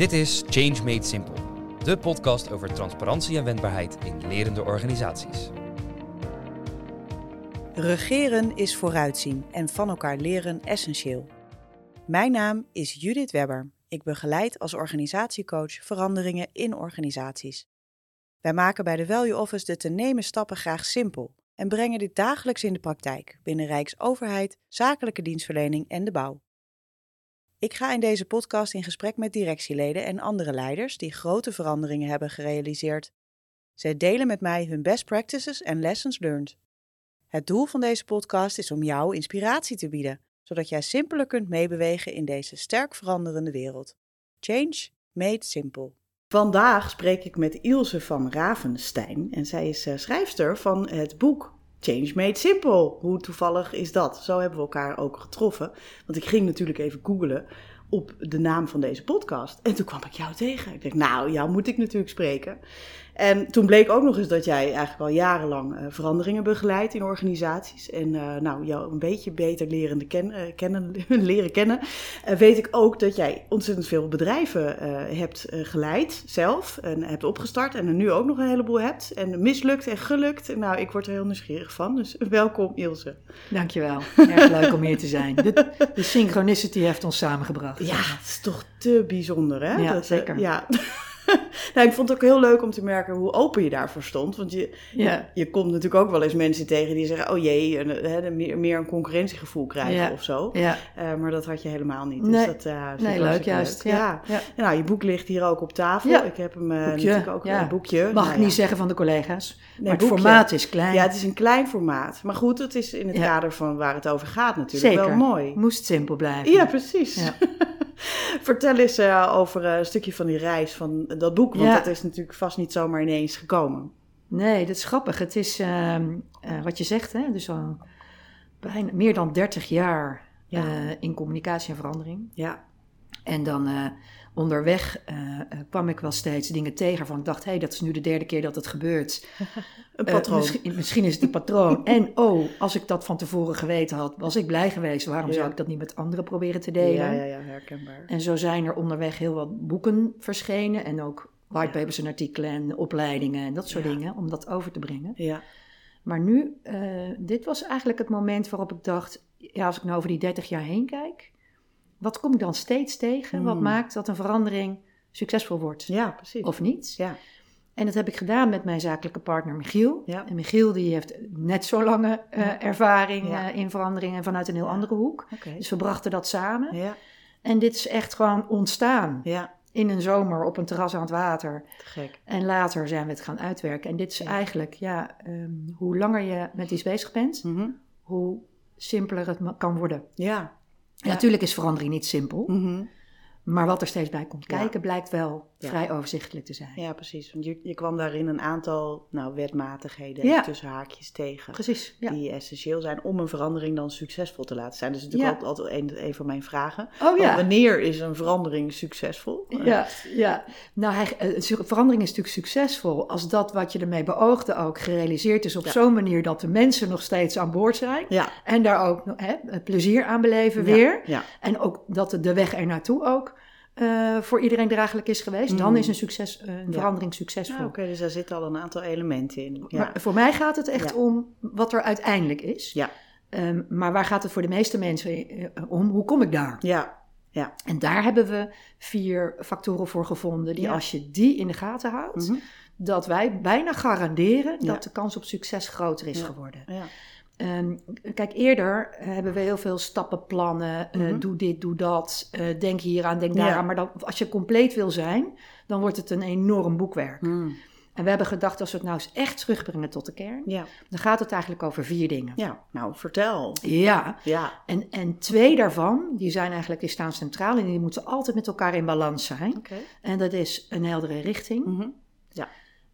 Dit is Change Made Simple, de podcast over transparantie en wendbaarheid in lerende organisaties. Regeren is vooruitzien en van elkaar leren essentieel. Mijn naam is Judith Webber. Ik begeleid als organisatiecoach veranderingen in organisaties. Wij maken bij de Value Office de te nemen stappen graag simpel en brengen dit dagelijks in de praktijk binnen Rijksoverheid, zakelijke dienstverlening en de bouw. Ik ga in deze podcast in gesprek met directieleden en andere leiders die grote veranderingen hebben gerealiseerd. Zij delen met mij hun best practices en lessons learned. Het doel van deze podcast is om jou inspiratie te bieden, zodat jij simpeler kunt meebewegen in deze sterk veranderende wereld. Change made simple. Vandaag spreek ik met Ilse van Ravenstein en zij is eh, schrijfster van het boek Change Made Simple. Hoe toevallig is dat? Zo hebben we elkaar ook getroffen. Want ik ging natuurlijk even googlen op de naam van deze podcast. En toen kwam ik jou tegen. Ik dacht, nou, jou moet ik natuurlijk spreken. En toen bleek ook nog eens dat jij eigenlijk al jarenlang uh, veranderingen begeleidt in organisaties. En uh, nou, jou een beetje beter ken, uh, kennen, leren kennen, weet ik ook dat jij ontzettend veel bedrijven hebt geleid zelf. En hebt opgestart en er nu ook nog een heleboel hebt. En mislukt en gelukt. Nou, ik word er heel nieuwsgierig van. Dus welkom Ilse. Dankjewel. Erg leuk om hier te zijn. De, de synchronicity heeft ons samengebracht. Ja, het is toch te bijzonder hè? Ja, dat, zeker. ja. nou, ik vond het ook heel leuk om te merken hoe open je daarvoor stond. Want je, ja. je, komt natuurlijk ook wel eens mensen tegen die zeggen: Oh jee, hè, meer, meer een concurrentiegevoel krijgen ja. of zo. Ja. Uh, maar dat had je helemaal niet. Nee, dus dat, uh, nee leuk juist. Leuk. Ja. Ja. Nou, je boek ligt hier ook op tafel. Ik heb hem uh, natuurlijk ook een boekje. Mag nou, ik niet zeggen van de collega's. Nee, maar het boekje. formaat is klein. Ja, het is een klein formaat. Maar goed, het is in het kader van waar het over gaat natuurlijk Zeker. wel mooi. Moest simpel blijven. Ja, precies. Vertel eens uh, over een stukje van die reis van dat boek, want ja. dat is natuurlijk vast niet zomaar ineens gekomen. Nee, dat is grappig. Het is uh, uh, wat je zegt, hè? dus al bijna meer dan 30 jaar ja. in communicatie en verandering. Ja. En dan onderweg kwam ik wel steeds dingen tegen waarvan ik dacht, hé, hey, dat is nu de derde keer dat het gebeurt. een patroon. Misschien, misschien, is het een patroon. en oh, als ik dat van tevoren geweten had, was ik blij geweest. Waarom ja. zou ik dat niet met anderen proberen te delen? Ja, ja, ja, herkenbaar. En zo zijn er onderweg heel wat boeken verschenen en ook whitepapers en artikelen en opleidingen en dat soort ja. dingen, om dat over te brengen. Ja. Maar nu, uh, dit was eigenlijk het moment waarop ik dacht, ja, als ik nou over die 30 jaar heen kijk, wat kom ik dan steeds tegen? Hmm. Wat maakt dat een verandering succesvol wordt? Ja, precies. Of niet? Ja. En dat heb ik gedaan met mijn zakelijke partner Michiel. Ja. En Michiel die heeft net zo lange uh, Ja. ervaring Ja. uh, in verandering en vanuit een heel andere hoek. Dus we brachten dat samen. Ja, En dit is echt gewoon ontstaan ja, in een zomer op een terras aan het water. te gek. En later zijn we het gaan uitwerken. En dit is eigenlijk, ja, ehm, hoe langer je met iets bezig bent, Mhm. hoe simpeler het kan worden. Ja. Natuurlijk is verandering niet simpel, Mhm. maar wat er steeds bij komt kijken blijkt wel Ja. vrij overzichtelijk te zijn. Ja, precies. Want je, je kwam daarin een aantal nou, wetmatigheden Ja. tussen haakjes tegen. Precies, ja. Die essentieel zijn om een verandering dan succesvol te laten zijn. Dat is natuurlijk altijd, altijd een, een van mijn vragen. Oh ja. wanneer is een verandering succesvol? Ja, ja. Nou, hij, eh, verandering is natuurlijk succesvol als dat wat je ermee beoogde ook gerealiseerd is op zo'n manier dat de mensen nog steeds aan boord zijn. Ja. En daar ook hè, plezier aan beleven weer. Ja. En ook dat de weg er naartoe ook eh, voor iedereen draaglijk is geweest. Dan Mm. is een, succes, een Ja. verandering succesvol. Nou, Oké, dus daar zitten al een aantal elementen in. Ja. Maar voor mij gaat het echt Ja. om wat er uiteindelijk is. Ja. Ehm, maar waar gaat het voor de meeste mensen eh, om? Hoe kom ik daar? ja. Ja. En daar hebben we vier factoren voor gevonden. Die Ja. als je die in de gaten houdt, Mhm. dat wij bijna garanderen Ja. dat de kans op succes groter is Ja. geworden. Ja. Ehm, kijk, eerder hebben we heel veel stappenplannen. eh, Mhm. doe dit, doe dat. eh, denk hier aan, denk Ja. daar aan. Maar dan, als je compleet wil zijn, dan wordt het een enorm boekwerk. Mm. En we hebben gedacht, als we het nou eens echt terugbrengen tot de kern, Ja. dan gaat het eigenlijk over vier dingen. ja, nou vertel. Ja, Ja. en, en twee daarvan, die zijn eigenlijk, die staan centraal en die moeten altijd met elkaar in balans zijn. Oké. En dat is een heldere richting Mhm.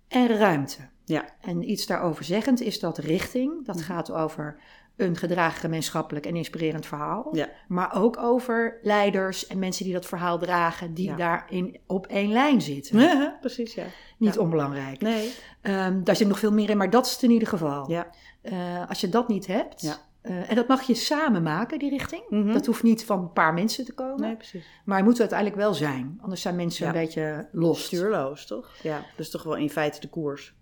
en ruimte. Ja. En iets daarover zeggend is dat richting. Dat Mhm. gaat over een gedragen gemeenschappelijk en inspirerend verhaal. Ja. Maar ook over leiders en mensen die dat verhaal dragen, die Ja. daarin op één lijn zitten. Ja, precies, ja. Niet onbelangrijk. Nee. Ehm, daar zit nog veel meer in, maar dat is het in ieder geval. Ja. Eh, als je dat niet hebt, Ja. Eh, en dat mag je samen maken, die richting. Mhm. Dat hoeft niet van een paar mensen te komen. Nee, precies. Maar het moet uiteindelijk wel zijn. Anders zijn mensen een beetje los. Stuurloos, toch? Ja, dus toch wel in feite de koers.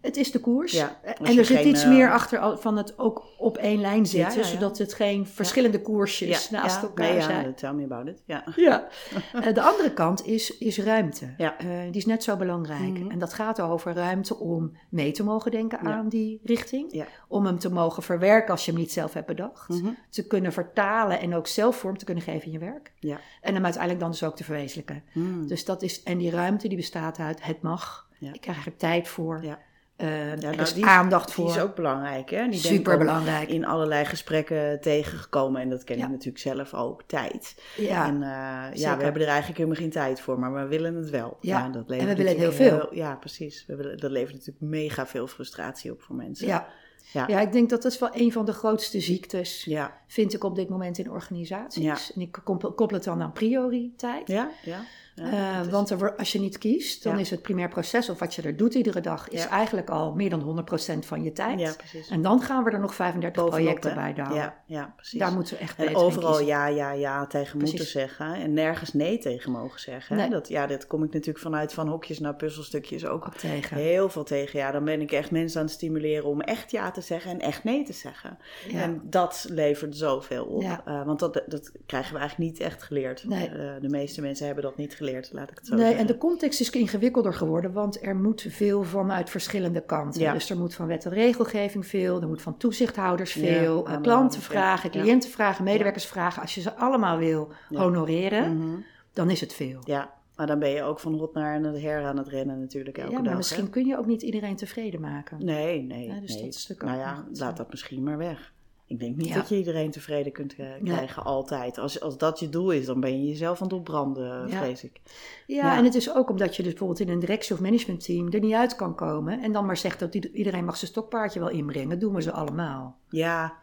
Het is de koers. Ja, En er zit geen, iets eh, meer achter al- van het ook op één lijn zitten. Ja, ja, ja. Zodat het geen verschillende koersjes naast elkaar nee, zijn. Ja, tell me about it. Ja. Ja. Eh, de andere kant is, is ruimte. Eh, die is net zo belangrijk. Mhm. En dat gaat over ruimte om mee te mogen denken aan die richting. Om hem te mogen verwerken als je hem niet zelf hebt bedacht. Mhm. Te kunnen vertalen en ook zelf vorm te kunnen geven in je werk. Ja. En hem uiteindelijk dan dus ook te verwezenlijken. Mm. Dus dat is, en die ruimte die bestaat uit het mag. Ik krijg er tijd voor. Ja. Er nou, is die aandacht Die voor. is ook belangrijk, hè? Die Super belangrijk. In allerlei gesprekken tegengekomen. En dat ken Ja. ik natuurlijk zelf ook. Tijd. Ja. En eh, ja, we hebben er eigenlijk helemaal geen tijd voor. Maar we willen het wel. Ja. dat En we levert willen heel veel. ja, precies. We willen, dat levert natuurlijk mega veel frustratie op voor mensen. ja. Ja. Ja, ik denk dat dat is wel een van de grootste ziektes, Ja. vind ik op dit moment in organisaties. Ja. En ik koppel, koppel het dan aan prioriteit. Ja, ja. Ja. Eh, want er, als je niet kiest, dan Ja. is het primair proces of wat je er doet iedere dag, is Ja. eigenlijk al meer dan 100% van je tijd. Ja, precies. En dan gaan we er nog 35 Bovenop, projecten hè? bij douwen. Ja, ja, precies. Daar moeten we echt En overal ja, ja, ja tegen moeten zeggen. En nergens nee tegen mogen zeggen. Nee. Dat, ja, dat kom ik natuurlijk vanuit van hokjes naar puzzelstukjes ook Ook tegen. heel veel tegen. Ja, dan ben ik echt mensen aan het stimuleren om echt ja te zeggen en echt nee te zeggen. En dat levert zoveel op. Eh, want dat, dat krijgen we eigenlijk niet echt geleerd. Nee. Eh, de meeste mensen hebben dat niet geleerd, laat ik het zo Nee, zeggen. en de context is ingewikkelder geworden, want er moet veel vanuit verschillende kanten. Ja. Dus er moet van wet en regelgeving veel, er moet van toezichthouders veel, eh, klanten vragen, cliënten vragen, medewerkers vragen. Als je ze allemaal wil honoreren, Mhm. dan is het veel. Ja, maar dan ben je ook van hot naar her aan het rennen natuurlijk elke Ja, dag. maar hè. misschien kun je ook niet iedereen tevreden maken. Nee, nee. Ja, dus nee. dat stuk nou ja, laat dat misschien maar weg. Ik denk niet Ja. dat je iedereen tevreden kunt eh, krijgen, altijd. Als, als dat je doel is, dan ben je jezelf aan het opbranden, Ja. vrees ik. Ja, Ja. en het is ook omdat je dus bijvoorbeeld in een directie- of managementteam er niet uit kan komen en dan maar zegt dat ieder- iedereen mag zijn stokpaardje wel inbrengen. Dat doen we ze allemaal. Ja,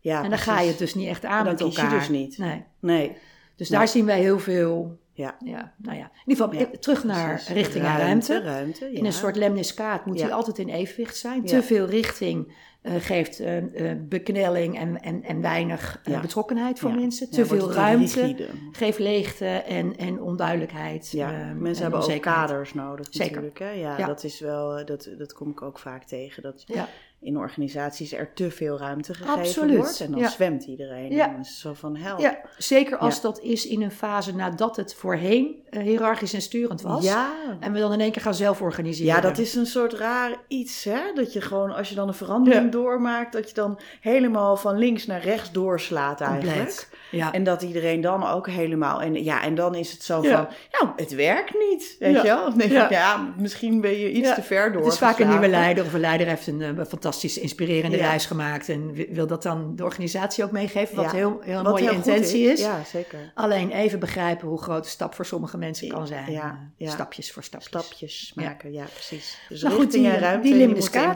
ja en dan ga je het dus niet echt aan Dan met kies je elkaar. dus niet. Nee. Nee, Dus Nee. daar zien wij heel veel. Ja. Ja, nou ja. In ieder geval Ja, eh, terug naar precies. richting en ruimte. ruimte In een soort lemniscaat moet Ja. die altijd in evenwicht zijn. Te veel richting eh, geeft eh, beknelling en, en, en weinig betrokkenheid voor mensen. Te veel ruimte rigide. geeft leegte en, en onduidelijkheid. Ja, eh, mensen en hebben ook kaders nodig Zeker. natuurlijk. Hè? Ja, dat is wel, dat, dat kom ik ook vaak tegen. Dat Ja. In organisaties er te veel ruimte gegeven Absoluut, wordt. En dan ja. zwemt iedereen. Ja. En is zo van help. Ja, zeker als dat is in een fase nadat het voorheen eh, hiërarchisch en sturend was. En we dan in één keer gaan zelf organiseren. Ja, dat is een soort raar iets, hè? Dat je gewoon, als je dan een verandering doormaakt, dat je dan helemaal van links naar rechts doorslaat eigenlijk. En dat iedereen dan ook helemaal, en ja, en dan is het zo van, nou, het werkt niet, weet Ja. je wel? Ja. misschien ben je iets te ver door. Het is vaak een nieuwe leider of een leider heeft een, eh, fantastische, inspirerende Ja. reis gemaakt en wi- wil dat dan de organisatie ook meegeven, wat Ja. heel, heel een Wat mooie heel intentie is. Ja, zeker. Alleen even begrijpen hoe groot de stap voor sommige mensen kan zijn. Ja, eh. Stapjes voor stapjes. Stapjes maken, ja, precies. Dus Nou goed, richting die, en ruimte, die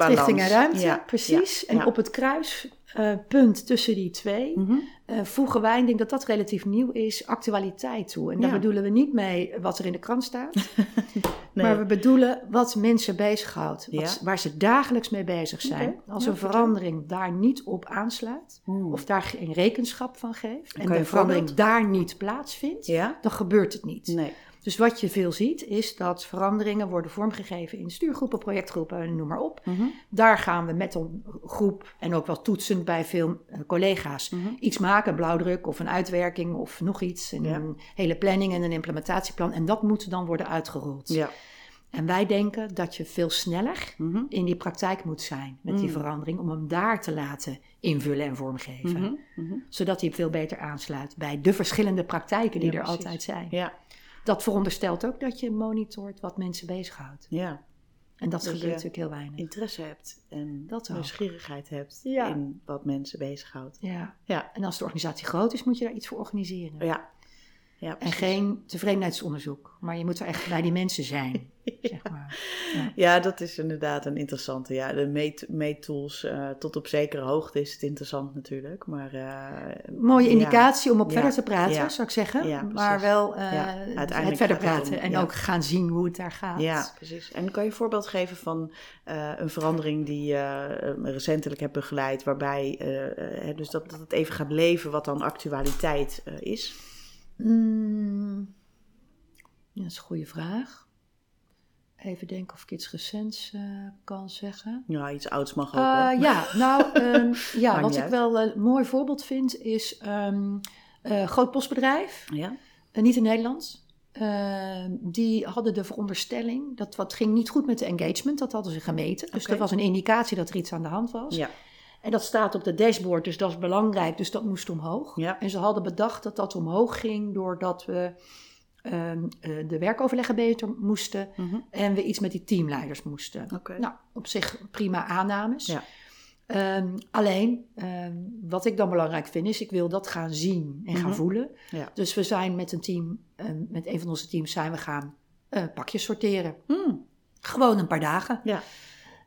richting en ruimte, precies. en op het kruispunt tussen die twee Mhm. eh, voegen wij, ik denk dat dat relatief nieuw is, actualiteit toe. En daar Ja. bedoelen we niet mee wat er in de krant staat, Nee. maar we bedoelen wat mensen bezighoudt, wat, Ja. waar ze dagelijks mee bezig zijn. Als ja, een verandering daar niet op aansluit, Hmm. of daar geen rekenschap van geeft, en de verandering daar niet plaatsvindt, dan gebeurt het niet. Nee. Dus wat je veel ziet, is dat veranderingen worden vormgegeven in stuurgroepen, projectgroepen, noem maar op. Mhm. Daar gaan we met een groep en ook wel toetsend bij veel eh, collega's Mhm. iets maken, een blauwdruk of een uitwerking of nog iets. En Ja. Een hele planning en een implementatieplan. En dat moet dan worden uitgerold. Ja. En wij denken dat je veel sneller Mhm. in die praktijk moet zijn met die Mm. verandering, om hem daar te laten invullen en vormgeven. Zodat hij veel beter aansluit bij de verschillende praktijken die Ja, er precies. altijd zijn. Ja. Dat veronderstelt ook dat je monitort wat mensen bezighoudt. ja. En dat Dat gebeurt natuurlijk heel weinig. interesse hebt en Dat ook. nieuwsgierigheid hebt Ja. in wat mensen bezighoudt. Ja. Ja. En als de organisatie groot is, moet je daar iets voor organiseren. Ja. Ja, En geen tevredenheidsonderzoek. Maar je moet er echt bij die mensen zijn. zeg maar. Ja. Ja, dat is inderdaad een interessante. Ja, de meet- meettools, eh, tot op zekere hoogte is het interessant natuurlijk. Maar, eh, Mooie ja. indicatie om op Ja. verder te praten, Ja. zou ik zeggen. Ja, maar wel eh, Ja, het verder praten. om- en ja. ook gaan zien hoe het daar gaat. Ja, precies. En kan je een voorbeeld geven van een verandering die je recentelijk hebt begeleid, waarbij dus dat, dat het even gaat leven wat dan actualiteit is? Mm, dat is een goede vraag. Even denken of ik iets recents eh, kan zeggen. Ja, iets ouds mag ook. Eh, hoor. ja, nou, ehm, ja, wat ik uit. wel een mooi voorbeeld vind is een groot postbedrijf, Ja? eh, niet in Nederland. Ehm, die hadden de veronderstelling dat wat ging niet goed met de engagement, dat hadden ze gemeten. Dus er was een indicatie dat er iets aan de hand was. Ja. En dat staat op de dashboard, dus dat is belangrijk, dus dat moest omhoog. Ja. En ze hadden bedacht dat dat omhoog ging doordat we ehm, eh, de werkoverleggen beter moesten Mhm. en we iets met die teamleiders moesten. Nou, op zich prima aannames. Ja. Ehm, alleen, ehm, wat ik dan belangrijk vind, is ik wil dat gaan zien en gaan Mhm. voelen. Ja. Dus we zijn met een team, met een van onze teams zijn we gaan eh, pakjes sorteren. Hmm, Gewoon een paar dagen. Ja.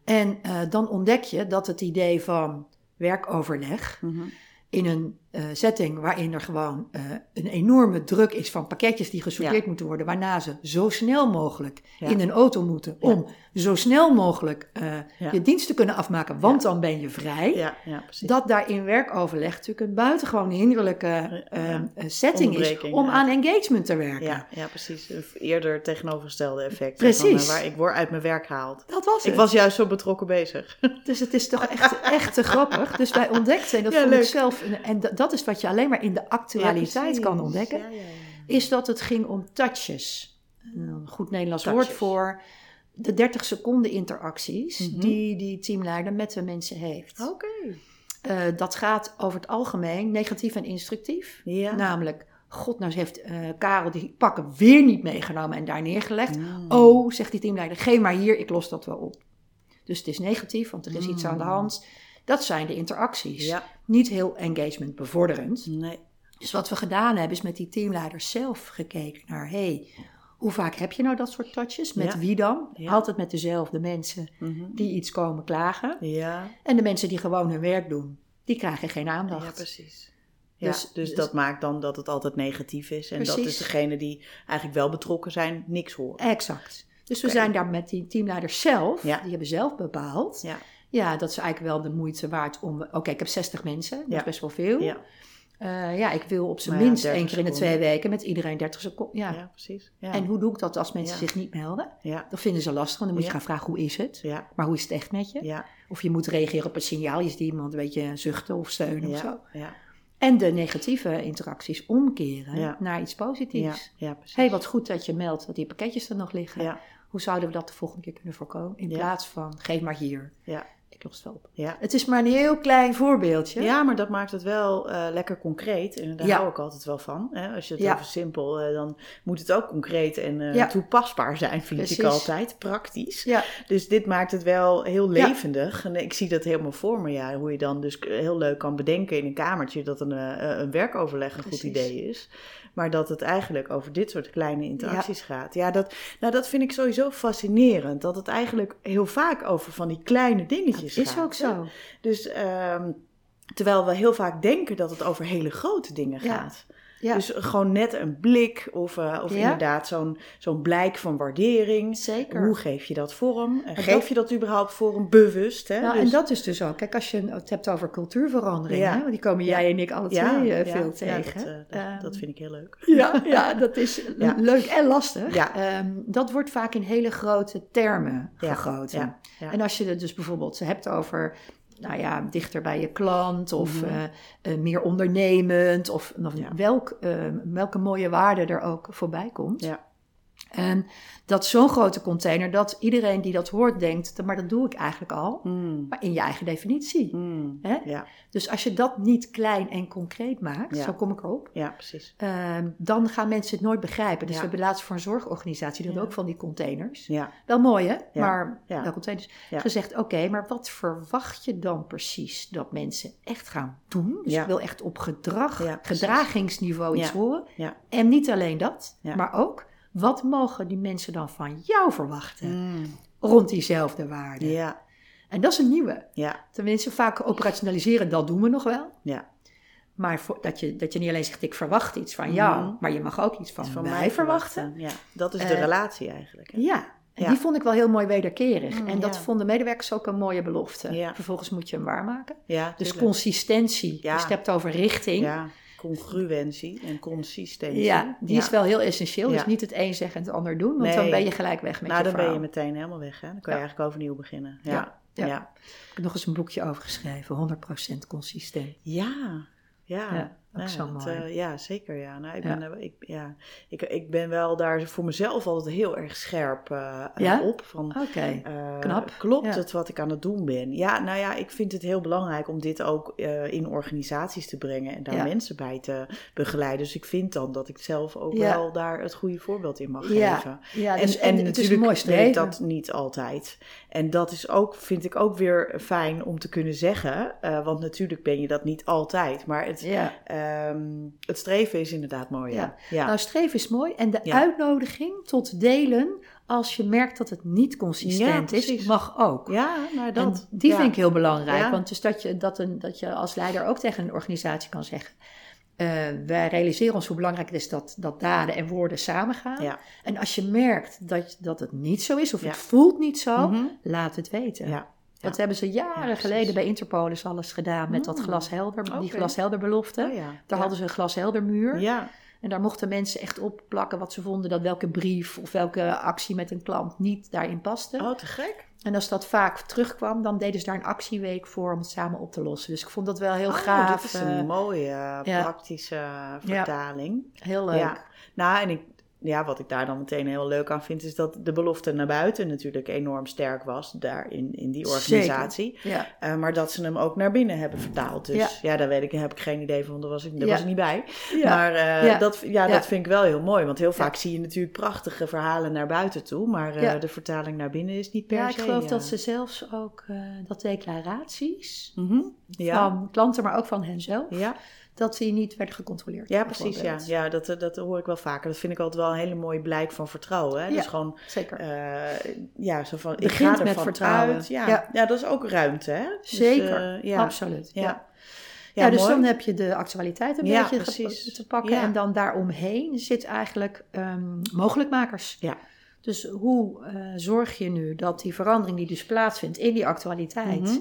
En eh, dan ontdek je dat het idee van werkoverleg mhm. in een eh, setting waarin er gewoon eh, een enorme druk is van pakketjes die gesorteerd Ja. moeten worden, waarna ze zo snel mogelijk Ja. in een auto moeten Ja. om zo snel mogelijk eh, je dienst te kunnen afmaken, want dan ben je vrij. Ja, ja, precies. Dat daar in werkoverleg natuurlijk een buitengewoon hinderlijke eh, Ja. eh, setting is om aan engagement te werken. ja, ja, precies. Eerder tegenovergestelde effect. Precies. Van, waar ik word uit mijn werk gehaald. Dat was Ik het. was juist zo betrokken bezig. Dus het is toch echt, echt te grappig. Dus wij ontdekten, en dat vond leuk. ik zelf, en- en dat- is wat je alleen maar in de actualiteit kan ontdekken, Ja, is dat het ging om touches. Een goed Nederlands Touches. woord voor de 30 seconden interacties Mhm. die die teamleider met de mensen heeft. Oké. Eh, dat gaat over het algemeen negatief en instructief. Ja. Namelijk, god, nou heeft eh, Karel die pakken weer niet meegenomen en daar neergelegd. Mm. Oh, zegt die teamleider, geef maar hier, ik los dat wel op. Dus het is negatief, want er is iets aan de Mm. hand. Dat zijn de interacties. Ja. Niet heel engagement bevorderend. Nee. Dus wat we gedaan hebben, is met die teamleiders zelf gekeken naar... hey, hoe vaak heb je nou dat soort touches? Met Ja. wie dan? Ja. Altijd met dezelfde mensen Mhm. die iets komen klagen. Ja. En de mensen die gewoon hun werk doen, die krijgen geen aandacht. Ja, precies. Ja, Dus- dus, dus- dat maakt dan dat het altijd negatief is. En dat is degene die eigenlijk wel betrokken zijn, niks horen. Exact. Dus we zijn daar met die teamleiders zelf, die hebben zelf bepaald... Ja. Dat is eigenlijk wel de moeite waard om... Oké, ik heb 60 mensen, dat Ja. is best wel veel. Ja, Eh, ja, ik wil op zijn Maar minst 30 één keer in de twee weken met iedereen 30 seconden. Ja. ja. precies. Ja. En hoe doe ik dat als mensen zich niet melden? Ja, Dat vinden ze lastig, want dan moet je gaan vragen hoe is het? ja, Maar hoe is het echt met je? Of je moet reageren op een signaal, je ziet iemand een beetje zuchten of steunen of zo. En de negatieve interacties omkeren naar iets positiefs. Hé, hey, wat goed dat je meldt dat die pakketjes er nog liggen. Hoe zouden we dat de volgende keer kunnen voorkomen? In plaats van, geef maar hier, ja, ja. Het is maar een heel klein voorbeeldje. Ja, maar dat maakt het wel eh, lekker concreet. En daar Ja. hou ik altijd wel van. Hè? Als je het Ja. over simpel, eh, dan moet het ook concreet en eh, Ja. toepasbaar zijn, vind ik altijd. Praktisch. Ja. Dus dit maakt het wel heel levendig. En ik zie dat helemaal voor me. Ja, hoe je dan dus heel leuk kan bedenken in een kamertje dat een, een werkoverleg een Precies. goed idee is. Maar dat het eigenlijk over dit soort kleine interacties gaat. Ja, dat, nou, dat vind ik sowieso fascinerend. Dat het eigenlijk heel vaak over van die kleine dingetjes is gaat. ook zo. Dus ehm, terwijl we heel vaak denken dat het over hele grote dingen gaat. Ja. Dus gewoon net een blik of, eh, of Ja. inderdaad zo'n zo'n blijk van waardering. Zeker. Hoe geef je dat vorm? En dat- geef je dat überhaupt vorm bewust? Hè? Nou, Dus- en dat is dus ook. Kijk, als je het hebt over cultuurverandering, Ja. hè, want die komen jij en ik alle twee eh, veel tegen. dat, eh, dat, Ehm, dat vind ik heel leuk. ja, ja, dat is leuk en lastig. Ehm, dat wordt vaak in hele grote termen gegoten. En als je het dus bijvoorbeeld hebt over, nou ja, dichter bij je klant of Mhm. eh, eh, meer ondernemend of, of Ja. welk, eh, welke mooie waarde er ook voorbij komt. Ja. En dat zo'n grote container, dat iedereen die dat hoort denkt, maar dat doe ik eigenlijk al. Mm. Maar in je eigen definitie. Mm. Hè? Ja, Dus als je dat niet klein en concreet maakt, Ja. zo kom ik erop, ja, precies. ehm, dan gaan mensen het nooit begrijpen. Dus we hebben laatst voor een zorgorganisatie, die ook van die containers. Wel mooi hè, maar Ja. wel containers. Gezegd, oké, maar wat verwacht je dan precies dat mensen echt gaan doen? Dus ik wil echt op gedrag, gedragingsniveau iets horen. En niet alleen dat, maar ook, wat mogen die mensen dan van jou verwachten Mm. rond diezelfde waarden? Ja, En dat is een nieuwe. ja, Tenminste, vaak operationaliseren, dat doen we nog wel. ja. Maar voor, dat, je, dat je niet alleen zegt, ik verwacht iets van jou, Mhm. maar je mag ook iets van, van mij mij verwachten. Ja, dat is de Eh, relatie eigenlijk. hè? Ja, en Ja. die vond ik wel heel mooi wederkerig. Mm, en dat ja. vonden medewerkers ook een mooie belofte. Ja. Vervolgens moet je hem waarmaken. Ja, Dus tuurlijk. consistentie, je hebt over richting. Congruentie en consistentie. Ja, die is wel heel essentieel. Dus niet het een zeggen en het ander doen, want dan ben je gelijk weg met nou, je dan ben je verhaal. meteen helemaal weg. Hè? Dan kan je eigenlijk overnieuw beginnen. Ja, Ja, ja. ja. ja. Ik heb nog eens een boekje over geschreven, 100% consistent. ja. ja. Ja, ook Nou, zo mooi. eh, ja, zeker. Ja. Nou, ik, Ja. Ben, eh, ik, ja. Ik, ik ben wel daar voor mezelf altijd heel erg scherp eh, Ja? op. Van, Knap. Klopt Ja. het wat ik aan het doen ben? Ja, nou ja, ik vind het heel belangrijk om dit ook in organisaties te brengen en daar Ja. mensen bij te begeleiden. Dus ik vind dan dat ik zelf ook Ja. wel daar het goede voorbeeld in mag Ja. geven. ja, En, dus, en, het is natuurlijk mooi weet streven. ik dat niet altijd. En dat is ook, vind ik ook weer fijn om te kunnen zeggen. eh, want natuurlijk ben je dat niet altijd. Maar het, Ja. ehm, het streven is inderdaad mooi. Ja. Ja. Nou, streven is mooi. En de Ja. uitnodiging tot delen als je merkt dat het niet consistent Ja, is, mag ook. ja, nou dat. En die ja. vind ik heel belangrijk. Ja. Want dus dat je, dat, een, dat je als leider ook tegen een organisatie kan zeggen. Eh, wij realiseren ons hoe belangrijk het is dat, dat daden en woorden samengaan. Ja. En als je merkt dat, dat het niet zo is, of Ja. het voelt niet zo, Mhm. laat het weten. Ja. Dat hebben ze jaren geleden bij Interpol is alles gedaan met dat Mm. glashelder, die Oké. glashelder belofte. Oh. Daar hadden ze een glashelder muur. Ja, En daar mochten mensen echt op plakken wat ze vonden dat welke brief of welke actie met een klant niet daarin paste. oh te gek. En als dat vaak terugkwam, dan deden ze daar een actieweek voor om het samen op te lossen. Dus ik vond dat wel heel Oh, gaaf. Dit is eh, een mooie ja. praktische vertaling. heel leuk. Ja. Nou, en ik, ja, wat ik daar dan meteen heel leuk aan vind, is dat de belofte naar buiten natuurlijk enorm sterk was, daar in, in die organisatie. Ja. Eh, maar dat ze hem ook naar binnen hebben vertaald. Dus ja, Ja. daar weet ik, heb ik geen idee van, daar was ik, daar Ja. was ik niet bij. Ja. Maar eh, Ja. Dat, ja, Ja. dat vind ik wel heel mooi, want heel vaak zie je natuurlijk prachtige verhalen naar buiten toe, maar eh, Ja. de vertaling naar binnen is niet per Ja, se. ik geloof dat ze zelfs ook dat declaraties mhm. ja. van klanten, maar ook van henzelf, ja. Dat die niet werden gecontroleerd. Ja, precies. Ja, ja dat, dat hoor ik wel vaker. Dat vind ik altijd wel een hele mooie blijk van vertrouwen. Hè? Ja. Dus gewoon, Zeker. eh, ja, zo van, ik Begint ga met vertrouwen. uit. Ja, ja. Ja. dat is ook ruimte, hè? Dus, Zeker, eh, ja. absoluut. Ja. Ja. Dus mooi. dan heb je de actualiteit een beetje precies. te pakken. Ja. En dan daaromheen zit eigenlijk ehm, mogelijkmakers. Ja. Dus hoe eh, zorg je nu dat die verandering die dus plaatsvindt in die actualiteit, Mhm.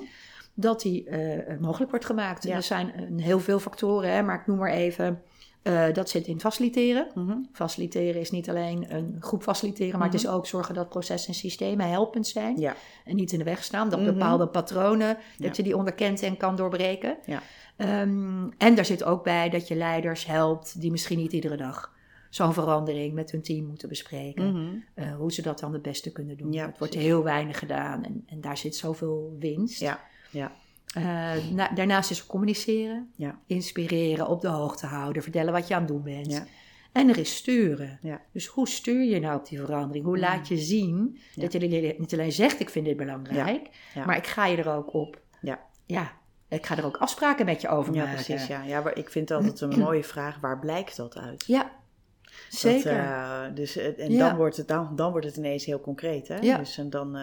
Dat die eh, mogelijk wordt gemaakt? Ja. er zijn een heel veel factoren, hè, maar ik noem maar even, eh, dat zit in faciliteren. Mhm. Faciliteren is niet alleen een groep faciliteren, maar het is ook zorgen dat processen en systemen helpend zijn. Ja. En niet in de weg staan. Dat Mhm. bepaalde patronen, Ja. dat je die onderkent en kan doorbreken. Ja. Ehm, en daar zit ook bij dat je leiders helpt die misschien niet iedere dag zo'n verandering met hun team moeten bespreken. Mhm. Eh, hoe ze dat dan het beste kunnen doen. Het wordt heel weinig gedaan en, en daar zit zoveel winst. Ja, ja. Eh, na- daarnaast is er communiceren, Ja. inspireren, op de hoogte houden, vertellen wat je aan het doen bent. Ja. En er is sturen. Ja. Dus hoe stuur je nou op die verandering? Hoe laat je zien Ja. dat je niet alleen zegt ik vind dit belangrijk, Ja. maar ik ga je er ook op. Ja. Ja, ik ga er ook afspraken met je over Ja, maken. precies. Ja. Ja, maar ik vind altijd een mooie vraag, waar blijkt dat uit? Ja, zeker. Dat, eh, dus, en Ja. dan, wordt het, dan, dan wordt het ineens heel concreet. Hè? Ja. Dus en dan, eh,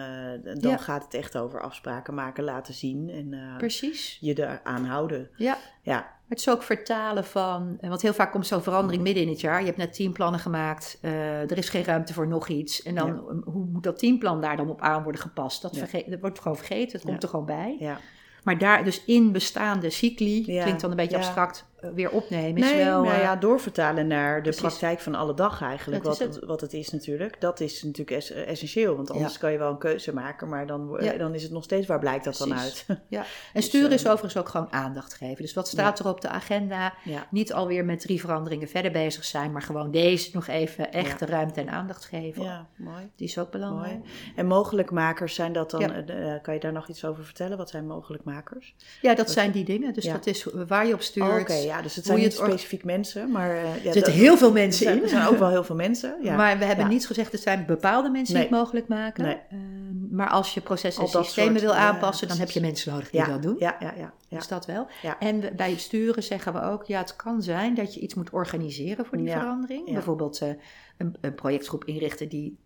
dan Ja. gaat het echt over afspraken maken, laten zien en eh, Precies. je eraan houden. Ja. Ja, Het is ook vertalen van, want heel vaak komt zo'n verandering midden in het jaar. Je hebt net teamplannen gemaakt, er is geen ruimte voor nog iets. En dan, hoe moet dat teamplan daar dan op aan worden gepast? Dat, Ja. verge- dat wordt gewoon vergeten, het komt er gewoon bij. ja. Maar daar, dus in bestaande cycli, klinkt dan een beetje abstract, weer opnemen is Nee, wel... nou eh, ja, doorvertalen naar de precies. praktijk van alle dag eigenlijk. Dat Wat is het, wat het is natuurlijk. Dat is natuurlijk es- essentieel. Want anders Ja. kan je wel een keuze maken. Maar dan, Ja. dan is het nog steeds waar blijkt dat dan uit. ja. En sturen Dus, is eh, overigens ook gewoon aandacht geven. Dus wat staat er op de agenda? Niet alweer met drie veranderingen verder bezig zijn, maar gewoon deze nog even echt de ruimte en aandacht geven. ja, mooi. Die is ook belangrijk. Mooi. En mogelijkmakers zijn dat dan, eh, eh, kan je daar nog iets over vertellen? Wat zijn mogelijkmakers? Ja, dat zijn die dingen. Dus dat is waar je op stuurt. Oh, Oké, ja, dus het zijn niet het specifiek mensen, maar... eh, ja, Er zitten dat- heel veel mensen in. er zijn ook wel heel veel mensen. Ja. Maar we hebben Ja. niet gezegd, het zijn bepaalde mensen die Nee. het mogelijk maken. Nee. Ehm, maar als je processen en dat systemen soort- wil ja, aanpassen, dan heb je mensen nodig die dat doen. Ja, ja, ja. Dus dat wel. En bij het sturen zeggen we ook, ja, het kan zijn dat je iets moet organiseren voor die verandering. Bijvoorbeeld eh, een, een projectgroep inrichten die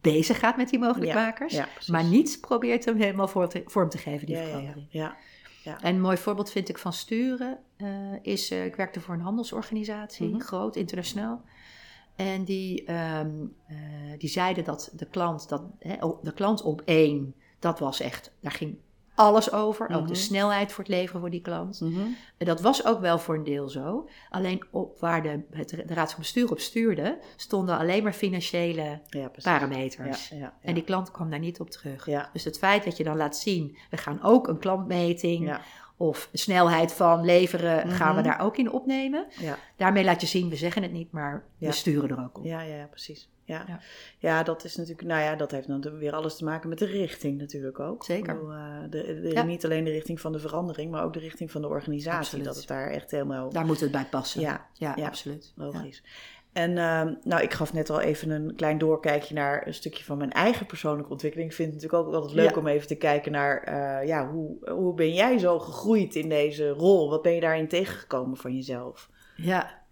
bezig gaat met die mogelijkmakers. Ja, maar niet probeert hem helemaal vorm te, vorm te geven, die ja, ja, ja, verandering. Ja. En een mooi voorbeeld vind ik van sturen eh, is, eh, ik werkte voor een handelsorganisatie, Mhm. groot, internationaal. En die, ehm, eh, die zeiden dat de klant, dat, de klant op één, dat was echt, daar ging alles over. Ook de Mhm. snelheid voor het leveren voor die klant. En dat was ook wel voor een deel zo. Alleen op waar de, het, de raad van bestuur op stuurde, stonden alleen maar financiële Ja, parameters. Ja. En die klant kwam daar niet op terug. Dus het feit dat je dan laat zien, we gaan ook een klantmeting Ja. Of snelheid van leveren, gaan we Mhm. daar ook in opnemen. Ja. Daarmee laat je zien, we zeggen het niet, maar Ja. we sturen er ook op. Ja, ja, ja, precies. Ja. Ja. Ja. dat is natuurlijk, nou ja, dat heeft dan weer alles te maken met de richting natuurlijk ook. Zeker. Bedoel, eh, de, de- Ja. Niet alleen de richting van de verandering, maar ook de richting van de organisatie. Absoluut. Dat het daar echt helemaal Daar moet het bij passen. Ja, ja. absoluut. logisch. En ehm, nou, ik gaf net al even een klein doorkijkje naar een stukje van mijn eigen persoonlijke ontwikkeling. Ik vind het natuurlijk ook altijd leuk Ja. om even te kijken naar, eh, ja, hoe, hoe ben jij zo gegroeid in deze rol? Wat ben je daarin tegengekomen van jezelf? Ja.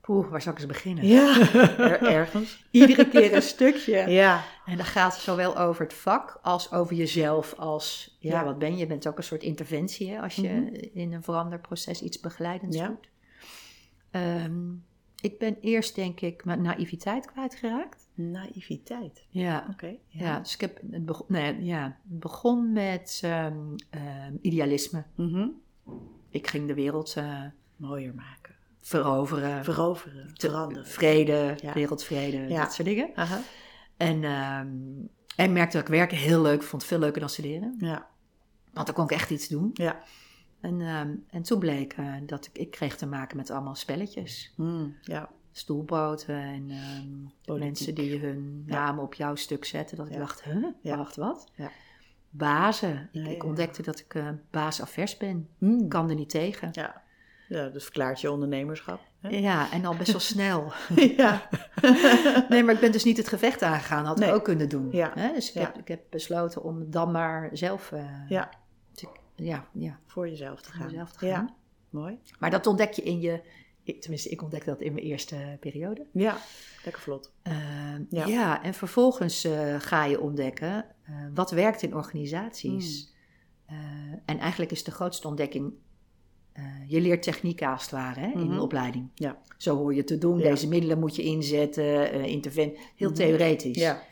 Poeh, waar zal ik eens beginnen? Ja, er- ergens. Iedere keer een stukje. Ja, En dat gaat zowel over het vak als over jezelf. Als, ja, Ja. wat ben je? Je bent ook een soort interventie hè, als je Mhm. in een veranderproces iets begeleidends Ja. doet. Ehm, ik ben eerst, denk ik, mijn naïviteit kwijtgeraakt. naïviteit. Ja. Oké. Ja. dus ik heb, het begon, nee, ja, het begon met ehm, ehm, idealisme. Mhm. Ik ging de wereld eh, Mooier maken. veroveren, Veroveren, veranderen. vrede, Ja. wereldvrede, Ja. dat soort dingen. Aha. En, ehm, en merkte dat ik werken heel leuk vond, veel leuker dan studeren. Ja. Want dan kon ik echt iets doen. Ja. En, ehm, en toen bleek eh, dat ik, ik kreeg te maken met allemaal spelletjes. Hmm, ja. Stoelpoten en ehm, mensen die hun Ja. namen op jouw stuk zetten. Dat ik dacht, huh? Ja. Wacht, wat? Ja. Bazen. Ik, ontdekte dat ik eh baasafvers ben. Ik kan er niet tegen. Ja. ja, dus verklaart je ondernemerschap. hè? Ja, en al best wel snel. ja. Nee, maar ik ben dus niet het gevecht aangegaan. Had ik Nee. ook kunnen doen. Ja. Hè? Dus ik, Ja. heb, ik heb besloten om dan maar zelf, eh, Ja. Te- ja, ja, Voor jezelf te voor gaan. mezelf te Ja, gaan. mooi. Maar dat ontdek je in je... ik- Tenminste, ik ontdekte dat in mijn eerste periode. Ja, lekker vlot. Ehm, Ja. ja. en vervolgens eh, ga je ontdekken eh, wat werkt in organisaties. Hmm. Eh, en eigenlijk is de grootste ontdekking, je leert technieken als het ware hè, in Mhm. een opleiding. Ja. Zo hoor je te doen, Ja. deze middelen moet je inzetten, intervent, heel Mhm. theoretisch. Ja.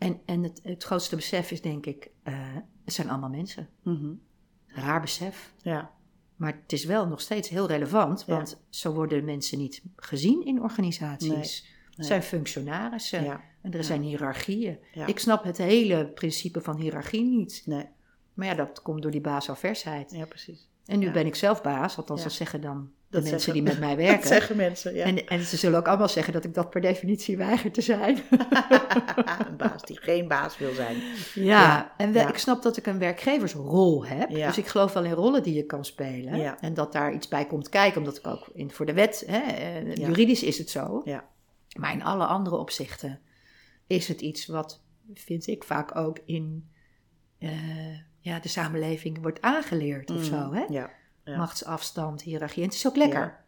En, en het, het grootste besef is denk ik, eh, het zijn allemaal mensen. Mhm. Raar besef. Ja. Maar het is wel nog steeds heel relevant, Ja. want zo worden mensen niet gezien in organisaties. Het nee. zijn functionarissen. Ja. En er zijn hiërarchieën. Ik snap het hele principe van hiërarchie niet. Nee. Maar ja, dat komt door die baasafversheid. Ja, precies. En nu ben ik zelf baas, althans dat zeggen dan Dat mensen zeggen- die met mij Dat werken. zeggen mensen, ja. En, en ze zullen ook allemaal zeggen dat ik dat per definitie weiger te zijn. een baas die geen baas wil zijn. Ja, Ja, en we- ja. ik snap dat ik een werkgeversrol heb. Ja. Dus ik geloof wel in rollen die je kan spelen. En dat daar iets bij komt kijken, omdat ik ook in, voor de wet, hè, eh, juridisch is het zo. Ja. Maar in alle andere opzichten is het iets wat, vind ik, vaak ook in eh, ja, de samenleving wordt aangeleerd of Mhm. zo. Hè? Ja. Ja. Machtsafstand, hiërarchie. En het is ook lekker Ja.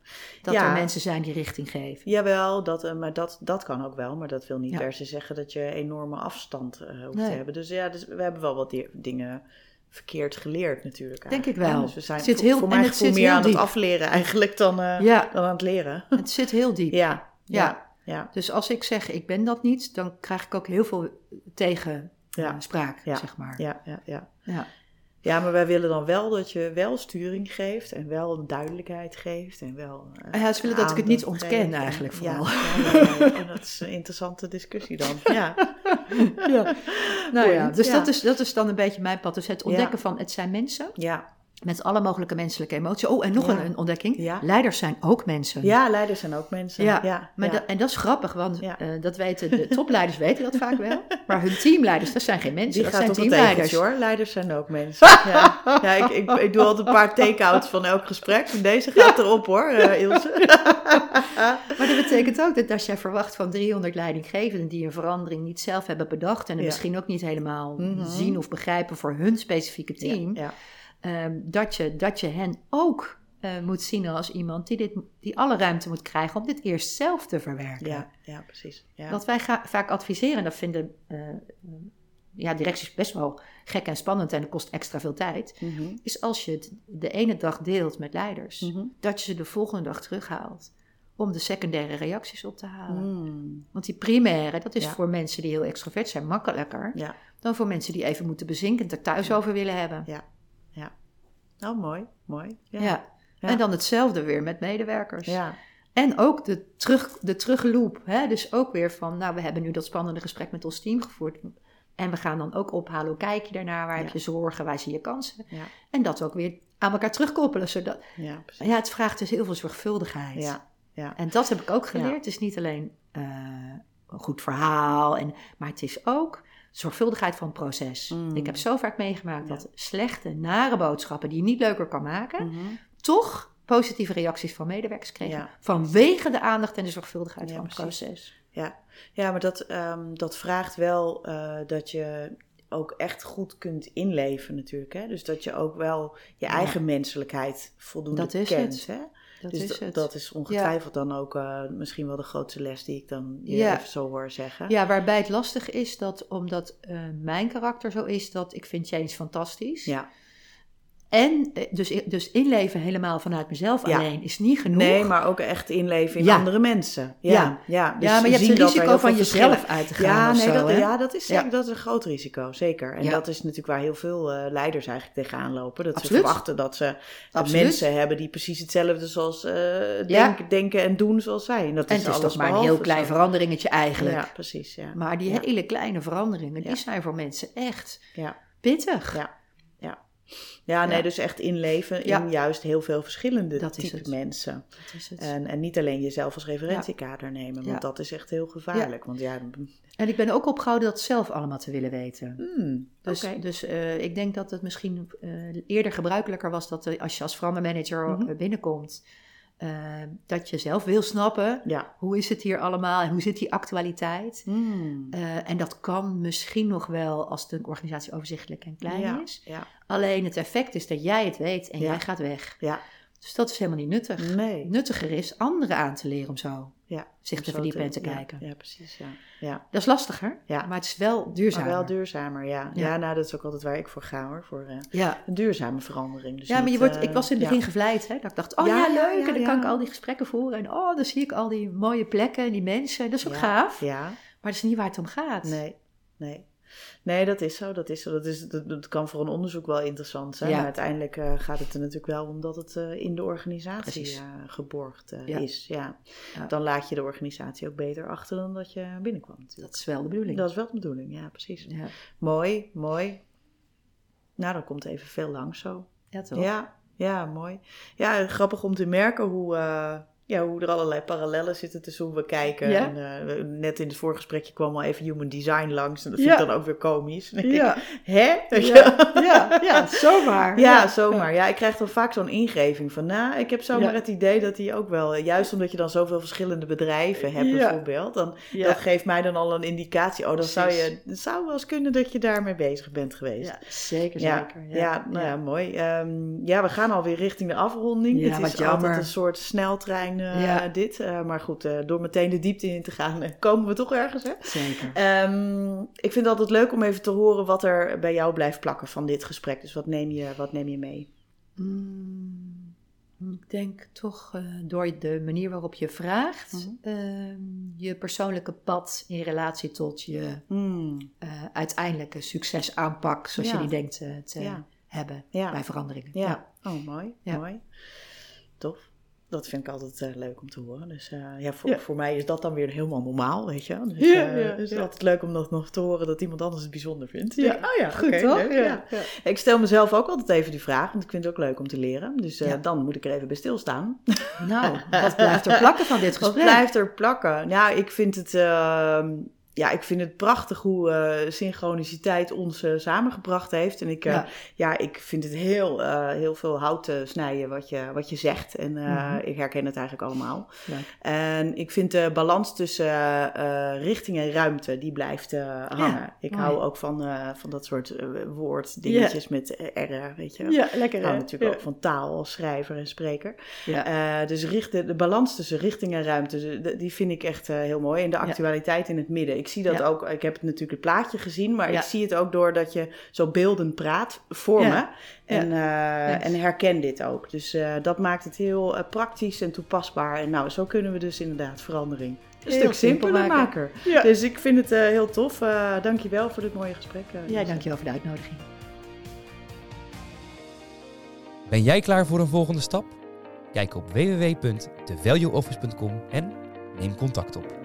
dat Ja. er mensen zijn die richting geven. Jawel, dat, eh, maar dat, dat kan ook wel. Maar dat wil niet per se zeggen dat je enorme afstand eh, hoeft Nee. te hebben. Dus ja, dus we hebben wel wat di- dingen verkeerd geleerd natuurlijk. Denk ik wel. Dus we zijn Het zit voor, heel- voor en mijn het zit meer heel aan het afleren eigenlijk dan, eh, dan aan het leren. het zit heel diep. Ja, ja, Ja. ja. Dus als ik zeg ik ben dat niet, dan krijg ik ook heel veel tegenspraak, Ja. Ja. zeg maar. Ja, ja, ja. Ja. Ja, maar wij willen dan wel dat je wel sturing geeft en wel duidelijkheid geeft en wel. Uh, ja, ze willen dat ik het niet ontken, eigenlijk vooral. ja, ja, ja. En dat is een interessante discussie dan. Ja. ja. Nou ja, dus. Dat, is, dat is dan een beetje mijn pad. Dus het ontdekken van het zijn mensen Ja. Met alle mogelijke menselijke emoties. Oh, en nog Ja. een, een ontdekking. Ja. Leiders zijn ook mensen. ja, leiders zijn ook mensen. Ja, Ja, Maar en dat is grappig, want eh, dat weten de topleiders weten dat vaak wel. Maar hun teamleiders, dat zijn geen mensen, Die dat gaat zijn teamleiders. hoor. Leiders zijn ook mensen. Ja, ja ik, ik, ik doe altijd een paar take-outs van elk gesprek. En deze gaat erop hoor, eh, Ilse. Maar dat betekent ook dat als jij verwacht van 300 leidinggevenden die een verandering niet zelf hebben bedacht en misschien ook niet helemaal Mhm. zien of begrijpen voor hun specifieke team, Ja, ehm, dat, je, dat je hen ook eh, moet zien als iemand die, dit, die alle ruimte moet krijgen om dit eerst zelf te verwerken. ja, ja, precies. Ja. Wat wij ga- vaak adviseren, en dat vinden eh, ja, directies best wel gek en spannend en dat kost extra veel tijd, Mhm. is als je het de ene dag deelt met leiders, Mhm. dat je ze de volgende dag terughaalt om de secundaire reacties op te halen. Mm. Want die primaire, dat is Ja. voor mensen die heel extrovert zijn makkelijker Ja, dan voor mensen die even moeten bezinken, het er thuis over willen hebben. ja. Nou, mooi, mooi. Ja. Ja. En dan hetzelfde weer met medewerkers. ja. En ook de, terug, de terugloop. Hè? Dus ook weer van, nou, we hebben nu dat spannende gesprek met ons team gevoerd. En we gaan dan ook ophalen, hoe kijk je daarnaar? Waar Ja. heb je zorgen? Waar zie je kansen? Ja. En dat ook weer aan elkaar terugkoppelen. Zodat, ja, precies. ja, het vraagt dus heel veel zorgvuldigheid. Ja, ja. En dat heb ik ook geleerd. Het is niet alleen eh, een goed verhaal, en, maar het is ook zorgvuldigheid van het proces. Mm. Ik heb zo vaak meegemaakt Ja. dat slechte, nare boodschappen die je niet leuker kan maken, Mhm. toch positieve reacties van medewerkers kregen. Ja. Vanwege de aandacht en de zorgvuldigheid Ja, van het precies. proces. Ja, ja maar dat, ehm, dat vraagt wel eh, dat je ook echt goed kunt inleven natuurlijk. Hè? Dus dat je ook wel je eigen menselijkheid voldoende Dat is kent. het. Hè? Dat dus is dat- het. dat is ongetwijfeld dan ook eh, misschien wel de grootste les die ik dan je Ja. even zo hoor zeggen. Ja, waarbij het lastig is dat, omdat eh, mijn karakter zo is, dat ik vind James fantastisch. Ja. En eh, dus, dus inleven helemaal vanuit mezelf Ja. alleen is niet genoeg. Nee, maar ook echt inleven in Ja. andere mensen. Ja, Ja. ja. dus ja, maar je hebt het risico van jezelf uit te gaan. Ja, nee, zo, dat, hè? ja, dat is, zeker, dat is een groot risico, zeker. En dat is natuurlijk waar heel veel eh, leiders eigenlijk tegenaan lopen. Dat Absoluut. ze verwachten dat ze Absoluut. mensen hebben die precies hetzelfde zoals, eh, denken, en doen zoals zij. En dat En is, het is alles toch maar een heel klein zo. veranderingetje eigenlijk. Ja, precies. Ja. Maar die hele kleine veranderingen, die zijn voor mensen echt Ja. pittig. Ja. Ja, nee, Ja. dus echt inleven Ja. in juist heel veel verschillende Dat is type het. mensen. Dat is het. En, en niet alleen jezelf als referentiekader nemen, want dat is echt heel gevaarlijk. Want ja, En ik ben ook opgehouden dat zelf allemaal te willen weten. hmm, Dus, dus eh, ik denk dat het misschien eh, eerder gebruikelijker was dat eh, als je als verandermanager Mhm. eh, binnenkomt, eh, dat je zelf wil snappen Ja. hoe is het hier allemaal en hoe zit die actualiteit. Hmm. Eh, en dat kan misschien nog wel als de organisatie overzichtelijk en klein ja. is. Ja. Alleen het effect is dat jij het weet en jij gaat weg. Dus dat is helemaal niet nuttig. Nee. Nuttiger is anderen aan te leren om zo Ja. zich Om te zo verdiepen en te kijken. Ja, precies. Ja. Ja. Dat is lastiger, Ja. maar het is wel duurzaam. Maar wel duurzamer, ja. ja. Nou, dat is ook altijd waar ik voor ga hoor. Voor Ja. een duurzame verandering. Dus ja, maar je wordt, eh, ik was in het begin gevleid. Hè? Dat ik dacht, oh Ja, leuk. en dan kan ik al die gesprekken voeren. En oh, dan zie ik al die mooie plekken en die mensen. Dat is ook gaaf. Ja, Maar dat is niet waar het om gaat. nee, nee. Nee, dat is zo. Dat, is zo. Dat, is, dat, dat kan voor een onderzoek wel interessant zijn. Ja. Maar uiteindelijk eh, gaat het er natuurlijk wel om dat het eh, in de organisatie eh, geborgd Ja. is. Ja. Ja. Dan laat je de organisatie ook beter achter dan dat je binnenkwam. Natuurlijk. Dat is wel de bedoeling. Dat is wel de bedoeling, ja, precies. Ja. Mooi, mooi. Nou, dan komt even veel langs zo. ja, toch? Ja, ja, mooi. Ja, grappig om te merken hoe, ja, hoe er allerlei parallellen zitten tussen hoe we kijken. Ja. En, eh, net in het voorgesprekje kwam al even human design langs. En dat vind Ja. ik dan ook weer komisch. Ja. Hè? Ja. ja, zomaar. Ja, zomaar. Ja, ik krijg dan vaak zo'n ingeving van, nou, ik heb zomaar het idee dat die ook wel, eh, juist omdat je dan zoveel verschillende bedrijven hebt bijvoorbeeld, dan, dat geeft mij dan al een indicatie. Oh, dan zou je, het zou wel eens kunnen dat je daarmee bezig bent geweest. Ja, zeker, Ja, zeker. ja, nou ja, mooi. Ehm, ja, we gaan alweer richting de afronding. Ja, het is altijd een soort sneltrein eh, Ja. dit. Eh, maar goed, eh, door meteen de diepte in te gaan, komen we toch ergens. Hè? Zeker. Ehm, ik vind het altijd leuk om even te horen wat er bij jou blijft plakken van dit gesprek. Dus wat neem je, wat neem je mee? Mm, ik denk toch eh, door de manier waarop je vraagt, Mhm. ehm, je persoonlijke pad in relatie tot je eh, uiteindelijke succesaanpak, zoals Ja. je die denkt te Ja. hebben Ja. bij veranderingen. Ja. Oh, mooi. Ja. Mooi. Tof. Dat vind ik altijd eh, leuk om te horen. Dus eh, ja, voor, Ja. voor mij is dat dan weer helemaal normaal, weet je. Dus, Ja, eh, ja, het is ja. altijd leuk om dat nog te horen dat iemand anders het bijzonder vindt. Ja. Oh ja, Goed toch? leuk, ja. Ik stel mezelf ook altijd even die vraag, want ik vind het ook leuk om te leren. Dus dan moet ik er even bij stilstaan. Nou, wat blijft er plakken van dit Wat gesprek? blijft er plakken? Nou, ik vind het, ehm, ja, ik vind het prachtig hoe eh, synchroniciteit ons eh, samengebracht heeft. En ik, eh, Ja. ja. ik vind het heel, heel veel hout eh, snijden wat je, wat je zegt. En Mhm. ik herken het eigenlijk allemaal. Leuk. En ik vind de balans tussen richting en ruimte, die blijft hangen. ik hou ook van, van dat soort woorddingetjes met R, weet je. Ja, lekker Ik hou natuurlijk Ja. ook van taal als schrijver en spreker. Ja. Dus richt, de, de balans tussen richting en ruimte, de- de- die vind ik echt heel mooi. En de actualiteit in het midden. Ik zie dat Ja. ook, ik heb het natuurlijk het plaatje gezien, maar Ja. ik zie het ook doordat je zo beeldend praat voor Ja. me. En, eh, Yes. en herken dit ook. Dus eh, dat maakt het heel eh, praktisch en toepasbaar. En nou, zo kunnen we dus inderdaad verandering een Heel stuk simpel simpeler maken. maken. Ja. Dus ik vind het eh, heel tof. Eh dankjewel voor dit mooie gesprek. eh, Ja, dankjewel voor de uitnodiging. Ben jij klaar voor een volgende stap? Kijk op www.thevalueoffice.com en neem contact op.